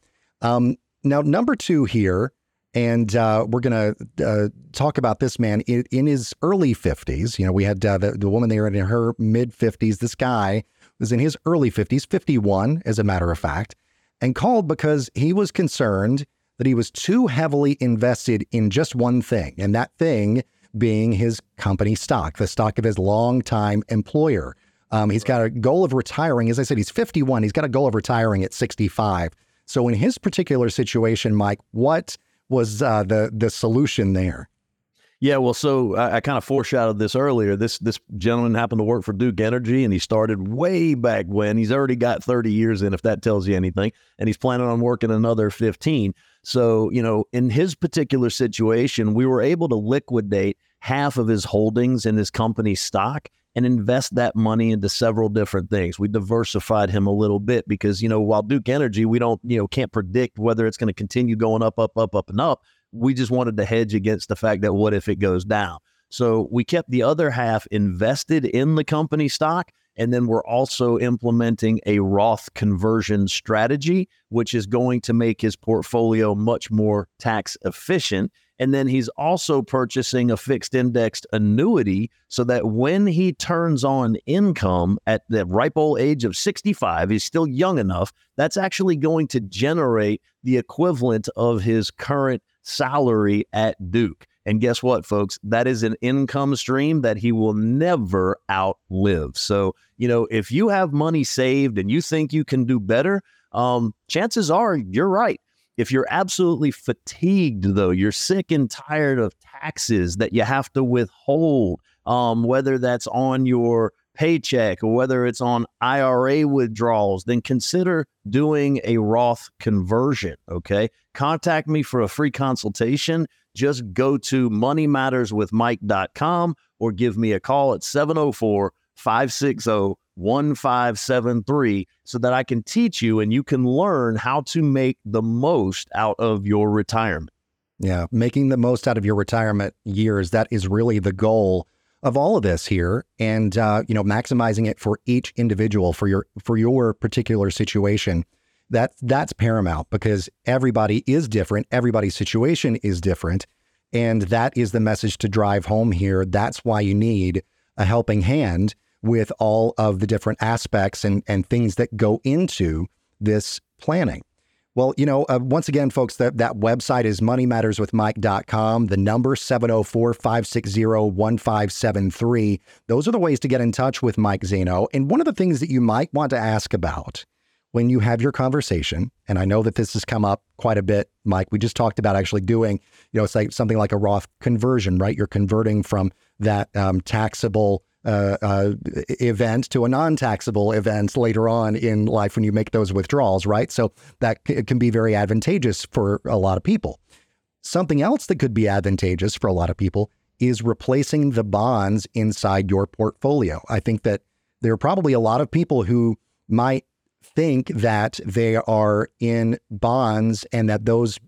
Um, now, number two here And uh, we're going to uh, talk about this man in, in, his early 50s. You know, we had uh, the, the woman there in her mid 50s. This guy was in his early 50s, 51, as a matter of fact, and called because he was concerned that he was too heavily invested in just one thing, and that thing being his company stock, the stock of his longtime employer. Um, he's got a goal of retiring. As I said, he's 51. He's got a goal of retiring at 65. So, in his particular situation, Mike, what was uh, the the solution there? Yeah, well, so I, I kind of foreshadowed this earlier. This this gentleman happened to work for Duke Energy, and he started way back when. He's already got 30 years in, if that tells you anything, and he's planning on working another 15. So, you know, in his particular situation, we were able to liquidate half of his holdings in his company stock and invest that money into several different things. We diversified him a little bit because, you know, while Duke Energy, we don't, you know, can't predict whether it's going to continue going up, up, up, up, and up we just wanted to hedge against the fact that what if it goes down? So we kept the other half invested in the company stock. And then we're also implementing a Roth conversion strategy, which is going to make his portfolio much more tax efficient. And then he's also purchasing a fixed indexed annuity so that when he turns on income at the ripe old age of 65, he's still young enough, that's actually going to generate the equivalent of his current salary at Duke. And guess what, folks? That is an income stream that he will never outlive. So, you know, if you have money saved and you think you can do better, um, chances are you're right. If you're absolutely fatigued, though, you're sick and tired of taxes that you have to withhold, um, whether that's on your paycheck or whether it's on IRA withdrawals, then consider doing a Roth conversion. Okay. Contact me for a free consultation. Just go to moneymatterswithmike.com or give me a call at 704 560 1573 so that I can teach you and you can learn how to make the most out of your retirement. Yeah, making the most out of your retirement years, that is really the goal of all of this here and uh, you know maximizing it for each individual for your for your particular situation that that's paramount because everybody is different everybody's situation is different and that is the message to drive home here that's why you need a helping hand with all of the different aspects and and things that go into this planning well, you know, uh, once again, folks, that, that website is moneymatterswithmike.com. The number 704 560 1573. Those are the ways to get in touch with Mike Zaino. And one of the things that you might want to ask about when you have your conversation, and I know that this has come up quite a bit, Mike. We just talked about actually doing, you know, it's like something like a Roth conversion, right? You're converting from that um, taxable uh, uh, event to a non-taxable event later on in life when you make those withdrawals, right? So that c- can be very advantageous for a lot of people. Something else that could be advantageous for a lot of people is replacing the bonds inside your portfolio. I think that there are probably a lot of people who might think that they are in bonds and that those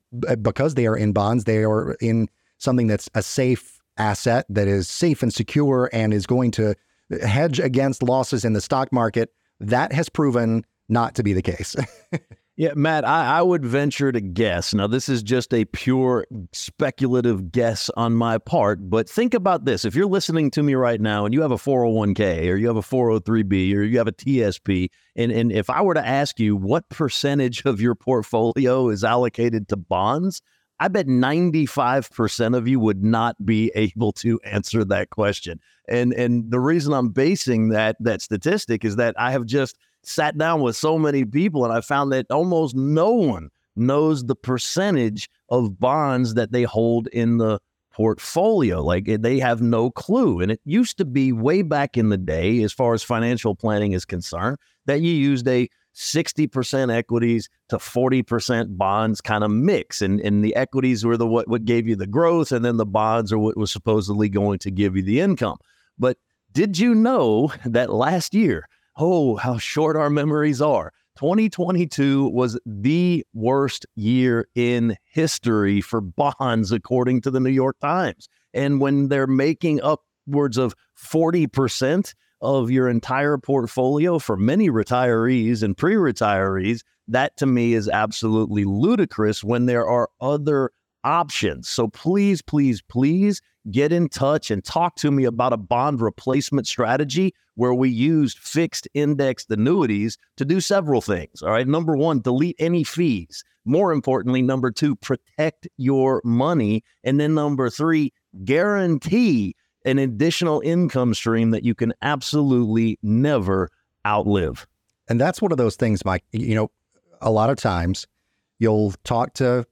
because they are in bonds they are in something that's a safe asset that is safe and secure and is going to uh, hedge against losses in the stock market, that has proven not to be the case. yeah, Matt, I, I, would venture to guess. Now, this is just a pure speculative guess on my part, but think about this. If you're listening to me right now and you have a 401k or you have a 403b or you have a TSP, and, and if I were to ask you what percentage of your portfolio is allocated to bonds, I bet 95% of you would not be able to answer that question. And and the reason I'm basing that that statistic is that I have just sat down with so many people and I found that almost no one knows the percentage of bonds that they hold in the portfolio. Like they have no clue. And it used to be way back in the day, as far as financial planning is concerned, that you used a 60% equities to 40% bonds kind of mix. And, and the equities were the what, what gave you the growth, and then the bonds are what was supposedly going to give you the income. But did you know that last year, oh, how short our memories are. 2022 was the worst year in history for bonds, according to the New York Times. And when they're making upwards of 40%, of your entire portfolio for many retirees and pre retirees, that to me is absolutely ludicrous when there are other options. So please, please, please get in touch and talk to me about a bond replacement strategy where we used fixed indexed annuities to do several things. All right. Number one, delete any fees. More importantly, number two, protect your money. And then number three, guarantee an additional income stream that you can absolutely never outlive. And that's one of those things, Mike. You know, a lot of times you'll talk to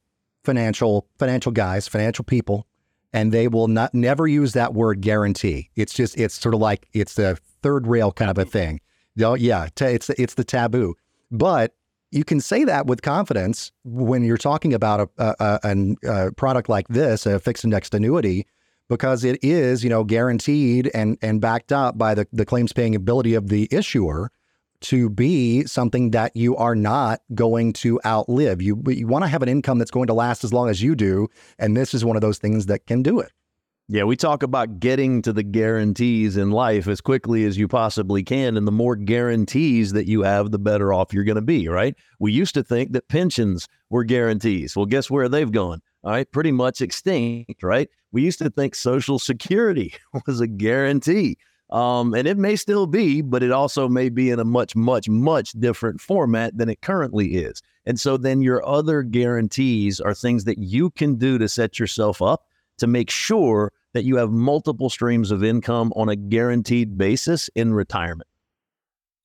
financial financial guys, financial people, and they will not never use that word guarantee. It's just it's sort of like it's the third rail kind of a mm-hmm. thing. You know, yeah, it's it's the taboo. But you can say that with confidence when you're talking about a, a, a, a product like this, a fixed indexed annuity, because it is, you know, guaranteed and and backed up by the, the claims paying ability of the issuer to be something that you are not going to outlive. You you want to have an income that's going to last as long as you do, and this is one of those things that can do it. Yeah, we talk about getting to the guarantees in life as quickly as you possibly can. And the more guarantees that you have, the better off you're going to be, right? We used to think that pensions were guarantees. Well, guess where they've gone? All right, pretty much extinct, right? We used to think Social Security was a guarantee. Um, and it may still be, but it also may be in a much, much, much different format than it currently is. And so then your other guarantees are things that you can do to set yourself up to make sure that you have multiple streams of income on a guaranteed basis in retirement.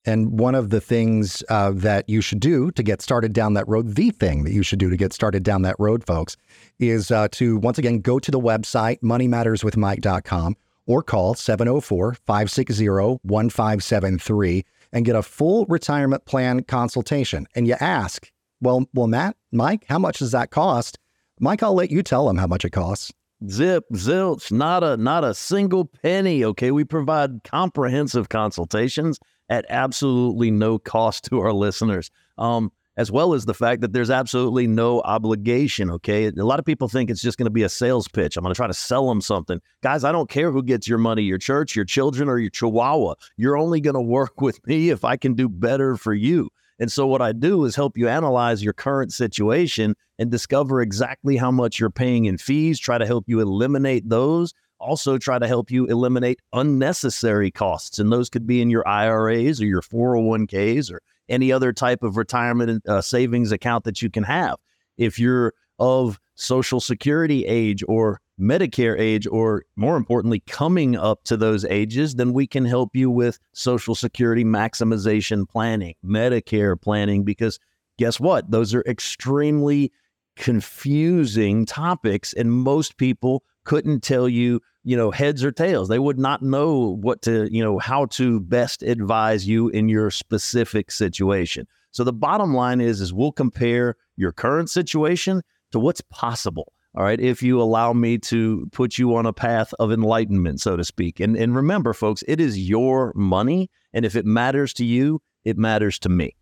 And one of the things uh, that you should do to get started down that road, the thing that you should do to get started down that road, folks, is uh, to once again go to the website, moneymatterswithmike.com, or call 704 560 1573 and get a full retirement plan consultation. And you ask, well, well, Matt, Mike, how much does that cost? Mike, I'll let you tell them how much it costs. Zip, zilch, not a not a single penny. Okay, we provide comprehensive consultations at absolutely no cost to our listeners. Um, as well as the fact that there's absolutely no obligation. Okay. A lot of people think it's just going to be a sales pitch. I'm going to try to sell them something. Guys, I don't care who gets your money, your church, your children, or your chihuahua. You're only going to work with me if I can do better for you. And so, what I do is help you analyze your current situation and discover exactly how much you're paying in fees, try to help you eliminate those. Also, try to help you eliminate unnecessary costs. And those could be in your IRAs or your 401ks or any other type of retirement uh, savings account that you can have. If you're of Social Security age or Medicare age, or more importantly, coming up to those ages, then we can help you with Social Security maximization planning, Medicare planning, because guess what? Those are extremely confusing topics, and most people couldn't tell you, you know, heads or tails. They would not know what to, you know, how to best advise you in your specific situation. So the bottom line is, is we'll compare your current situation to what's possible. All right. If you allow me to put you on a path of enlightenment, so to speak. And, and remember, folks, it is your money. And if it matters to you, it matters to me.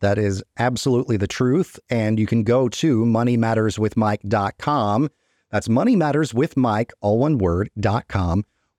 That is absolutely the truth. And you can go to moneymatterswithmike.com. That's moneymatterswithmike,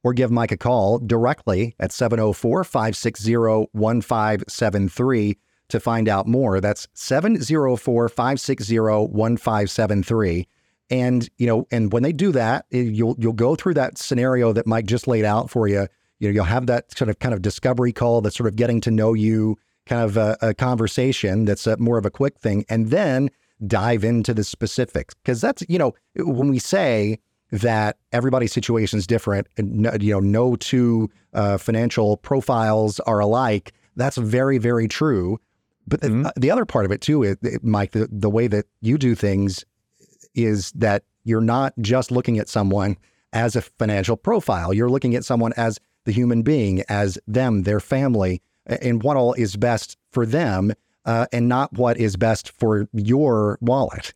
or give Mike a call directly at 704 560 1573 to find out more. That's 704 560 1573. And you know, and when they do that, eh, you'll you'll go through that scenario that Mike just laid out for you. You know, you'll have that sort of kind of discovery call that sort of getting to know you, kind of a, a conversation that's a, more of a quick thing, and then dive into the specifics because that's you know when we say that everybody's situation is different, and no, you know, no two uh, financial profiles are alike. That's very very true. But the, mm-hmm. the other part of it too is, Mike, the, the way that you do things is that you're not just looking at someone as a financial profile. You're looking at someone as the human being, as them, their family, and what all is best for them, uh, and not what is best for your wallet.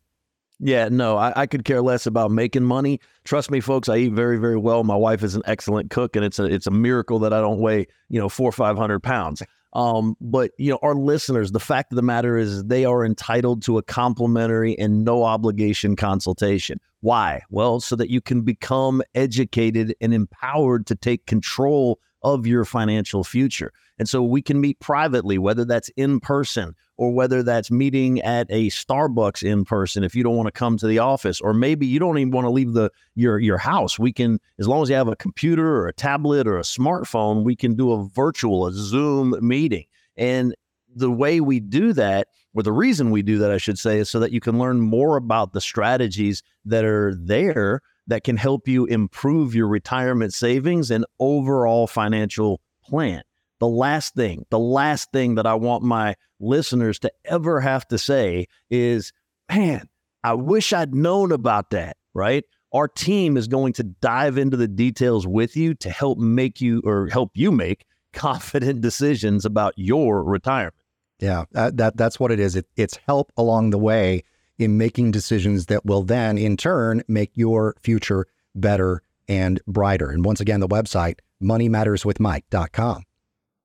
Yeah, no, I, I, could care less about making money. Trust me, folks, I eat very, very well. My wife is an excellent cook, and it's a it's a miracle that I don't weigh, you know, four or five hundred pounds. Um, but you know, our listeners, the fact of the matter is they are entitled to a complimentary and no obligation consultation. Why? Well, so that you can become educated and empowered to take control of your financial future. And so we can meet privately, whether that's in person or whether that's meeting at a Starbucks in person if you don't want to come to the office, or maybe you don't even want to leave the your your house. We can, as long as you have a computer or a tablet or a smartphone, we can do a virtual, a Zoom meeting. And the way we do that, or the reason we do that, I should say, is so that you can learn more about the strategies that are there that can help you improve your retirement savings and overall financial plan. The last thing, the last thing that I want my listeners to ever have to say is, man, I wish I'd known about that, right? Our team is going to dive into the details with you to help make you or help you make confident decisions about your retirement. Yeah, uh, that that's what it is. It, it's help along the way in making decisions that will then, in turn, make your future better and brighter. And once again, the website moneymatterswithmike.com.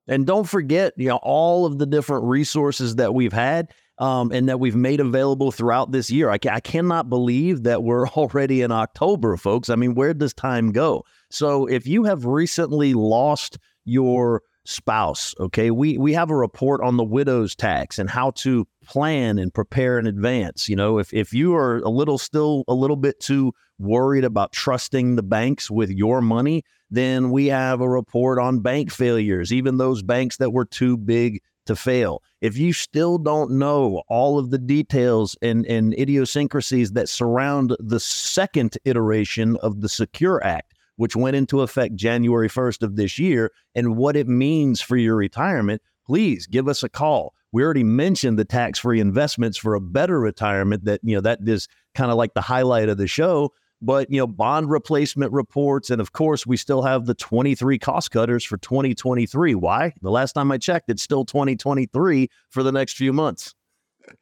And don't forget, you know, all of the different resources that we've had um, and that we've made available throughout this year. I, I cannot believe that we're already in October, folks. I mean, where does time go? So if you have recently lost your spouse. Okay. We we have a report on the widow's tax and how to plan and prepare in advance. You know, if if you are a little still a little bit too worried about trusting the banks with your money, then we have a report on bank failures, even those banks that were too big to fail. If you still don't know all of the details and, and idiosyncrasies that surround the second iteration of the Secure Act, which went into effect January 1st of this year, and what it means for your retirement, please give us a call. We already mentioned the tax-free investments for a better retirement that, you know, that is kind of like the highlight of the show, but, you know, bond replacement reports and of course, we still have the 23 cost cutters for 2023. Why? The last time I checked, it's still 2023 for the next few months.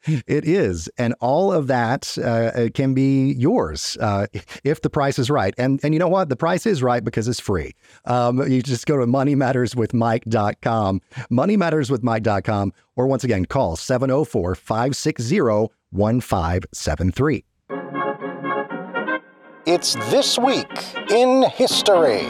It is, and all of that uh, can be yours uh, if the price is right. And and you know what? The price is right because it's free. Um, you just go to moneymatterswithmike.com, moneymatterswithmike.com, or once again, call 704 560 1573. It's This Week in History.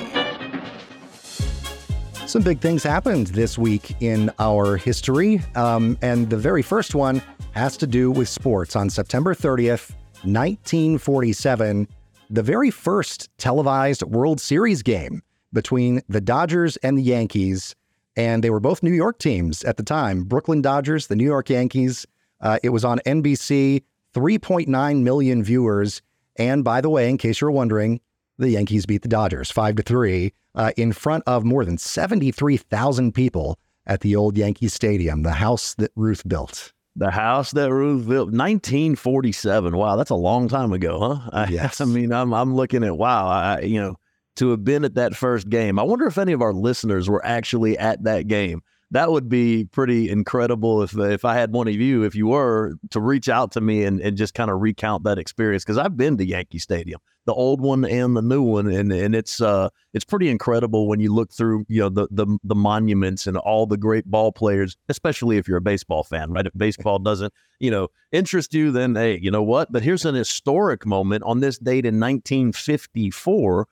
Some big things happened this week in our history. Um, and the very first one has to do with sports. On September 30th, 1947, the very first televised World Series game between the Dodgers and the Yankees. And they were both New York teams at the time Brooklyn Dodgers, the New York Yankees. Uh, it was on NBC, 3.9 million viewers. And by the way, in case you're wondering, the Yankees beat the Dodgers 5 to 3 uh, in front of more than 73,000 people at the old Yankee Stadium, the house that Ruth built. The house that Ruth built, 1947. Wow, that's a long time ago, huh? I, Yes. I mean, I'm I'm looking at wow, I, you know, to have been at that first game. I wonder if any of our listeners were actually at that game. That would be pretty incredible if if I had one of you, if you were, to reach out to me and, and just kind of recount that experience because I've been to Yankee Stadium, the old one and the new one, and and it's uh it's pretty incredible when you look through you know the the the monuments and all the great ball players, especially if you're a baseball fan, right? If baseball doesn't you know interest you, then hey, you know what? But here's an historic moment on this date in 1954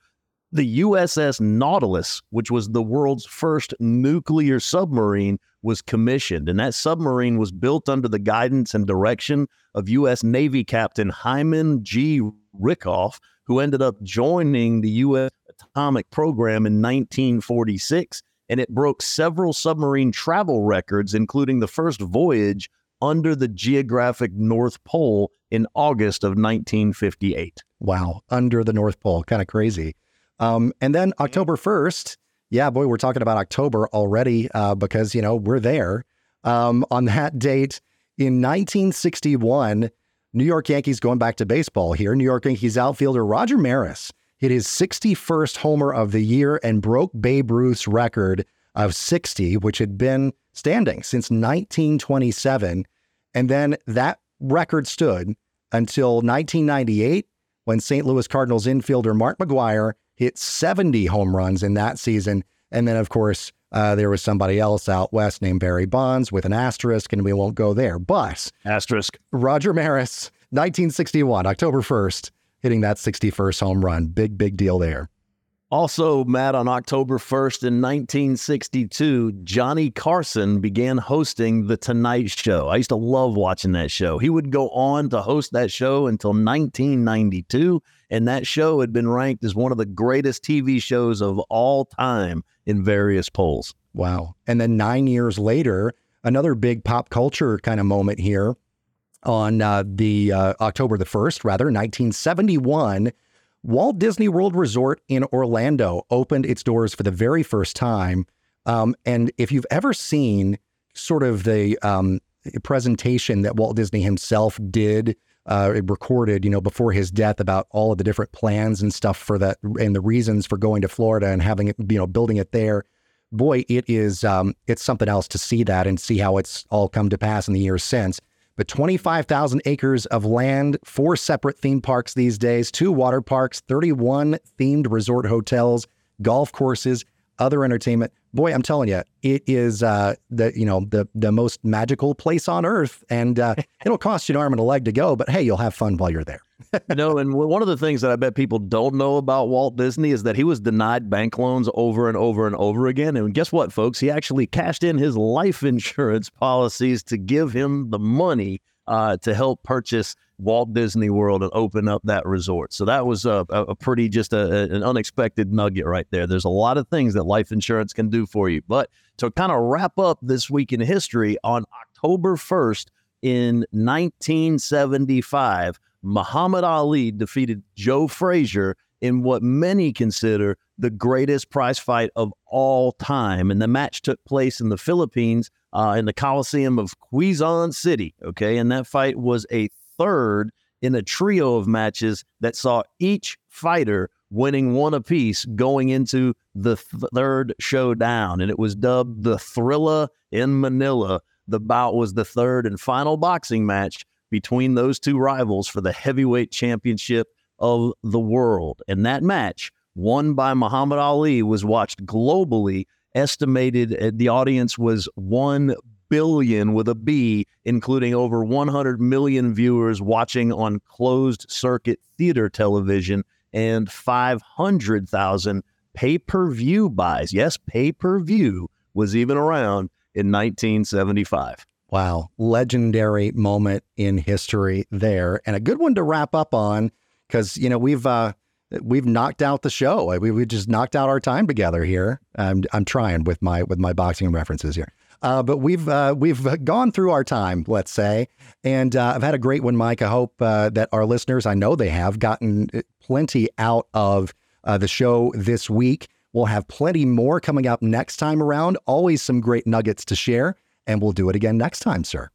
the USS Nautilus, which was the world's first nuclear submarine, was commissioned. And that submarine was built under the guidance and direction of U.S. Navy Captain Hyman G. Rickover, who ended up joining the U.S. atomic program in 1946. And it broke several submarine travel records, including the first voyage under the geographic North Pole in August of 1958. Wow, under the North Pole. Kind of crazy. Um, and then October 1st, yeah, boy, we're talking about October already uh, because, you know, we're there. Um, on that date in 1961, New York Yankees going back to baseball here. New York Yankees outfielder Roger Maris hit his 61st homer of the year and broke Babe Ruth's record of 60, which had been standing since 1927. And then that record stood until 1998 when St. Louis Cardinals infielder Mark McGwire hit 70 home runs in that season. And then, of course, uh, there was somebody else out west named Barry Bonds with an asterisk, and we won't go there. But Asterisk. Roger Maris, 1961, October 1st, hitting that 61st home run. Big, big deal there. Also, Matt, on October 1st in 1962, Johnny Carson began hosting The Tonight Show. I used to love watching that show. He would go on to host that show until 1992, and that show had been ranked as one of the greatest TV shows of all time in various polls. Wow. And then nine years later, another big pop culture kind of moment here on uh, the uh, October the 1st, rather, 1971. Walt Disney World Resort in Orlando opened its doors for the very first time. Um, and if you've ever seen sort of the um, presentation that Walt Disney himself did, uh, recorded, you know, before his death about all of the different plans and stuff for that and the reasons for going to Florida and having it, you know, building it there. Boy, it is, um, it's something else to see that and see how it's all come to pass in the years since but 25,000 acres of land, four separate theme parks these days, two water parks, 31 themed resort hotels, golf courses, other entertainment. Boy, I'm telling you, it is uh, the you know the the most magical place on earth, and uh, it'll cost you an arm and a leg to go, but hey, you'll have fun while you're there. you know, and one of the things that I bet people don't know about Walt Disney is that he was denied bank loans over and over and over again. And guess what, folks? He actually cashed in his life insurance policies to give him the money uh, to help purchase Walt Disney World and open up that resort. So that was a, a pretty just a, an unexpected nugget right there. There's a lot of things that life insurance can do for you. But to kind of wrap up this week in history, on October 1st in 1975, Muhammad Ali defeated Joe Frazier in what many consider the greatest prize fight of all time. And the match took place in the Philippines uh, in the Coliseum of Quezon City. Okay. And that fight was a third in a trio of matches that saw each fighter winning one apiece going into the th- third showdown. And it was dubbed the Thrilla in Manila. The bout was the third and final boxing match between those two rivals for the heavyweight championship of the world. And that match, won by Muhammad Ali, was watched globally. Estimated uh, the audience was 1 billion with a B, including over 100 million viewers watching on closed circuit theater television and 500,000 pay per view buys. Yes, pay per view was even around in 1975. Wow, legendary moment in history there, and a good one to wrap up on because you know we've uh, we've knocked out the show. We we just knocked out our time together here. I'm I'm trying with my with my boxing references here. Uh, but we've uh, we've gone through our time, let's say, and uh, I've had a great one, Mike. I hope uh, that our listeners, I know they have, gotten plenty out of uh, the show this week. We'll have plenty more coming up next time around. Always some great nuggets to share and we'll do it again next time, sir.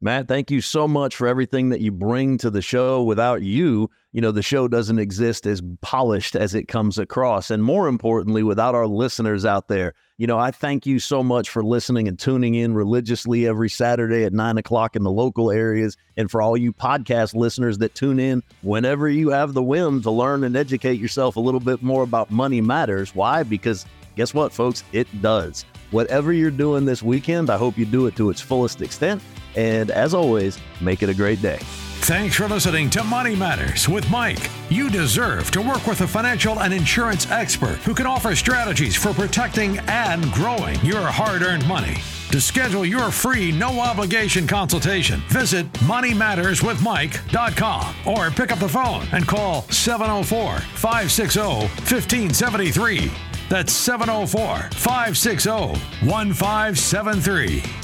Matt, thank you so much for everything that you bring to the show. Without you, you know, the show doesn't exist as polished as it comes across. And more importantly, without our listeners out there, you know, I thank you so much for listening and tuning in religiously every Saturday at nine o'clock in the local areas. And for all you podcast listeners that tune in whenever you have the whim to learn and educate yourself a little bit more about money matters. Why? Because guess what, folks? It does. Whatever you're doing this weekend, I hope you do it to its fullest extent. And as always, make it a great day. Thanks for listening to Money Matters with Mike. You deserve to work with a financial and insurance expert who can offer strategies for protecting and growing your hard earned money. To schedule your free, no obligation consultation, visit moneymatterswithmike.com or pick up the phone and call 704 560 1573. That's 704 560 1573.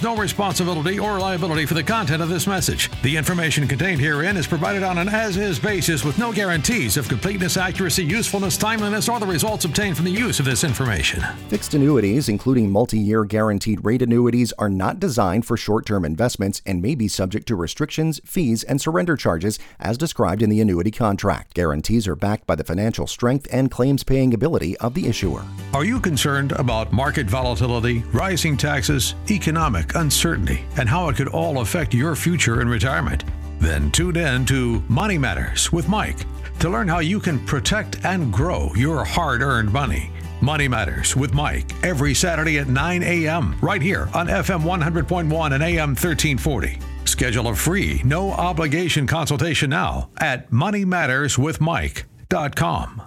assumes no responsibility or liability for the content of this message. The information contained herein is provided on an as is basis with no guarantees of completeness, accuracy, usefulness, timeliness, or the results obtained from the use of this information. Fixed annuities, including multi year guaranteed rate annuities, are not designed for short term investments and may be subject to restrictions, fees, and surrender charges as described in the annuity contract. Guarantees are backed by the financial strength and claims paying ability of the issuer. Are you concerned about market volatility, rising taxes, economic uncertainty, and how it could all affect your future in retirement? Then tune in to Money Matters with Mike to learn how you can protect and grow your hard earned money. Money Matters with Mike every Saturday at 9 a.m. right here on FM 100.1 and AM 1340. Schedule a free, no obligation consultation now at moneymatterswithmike.com.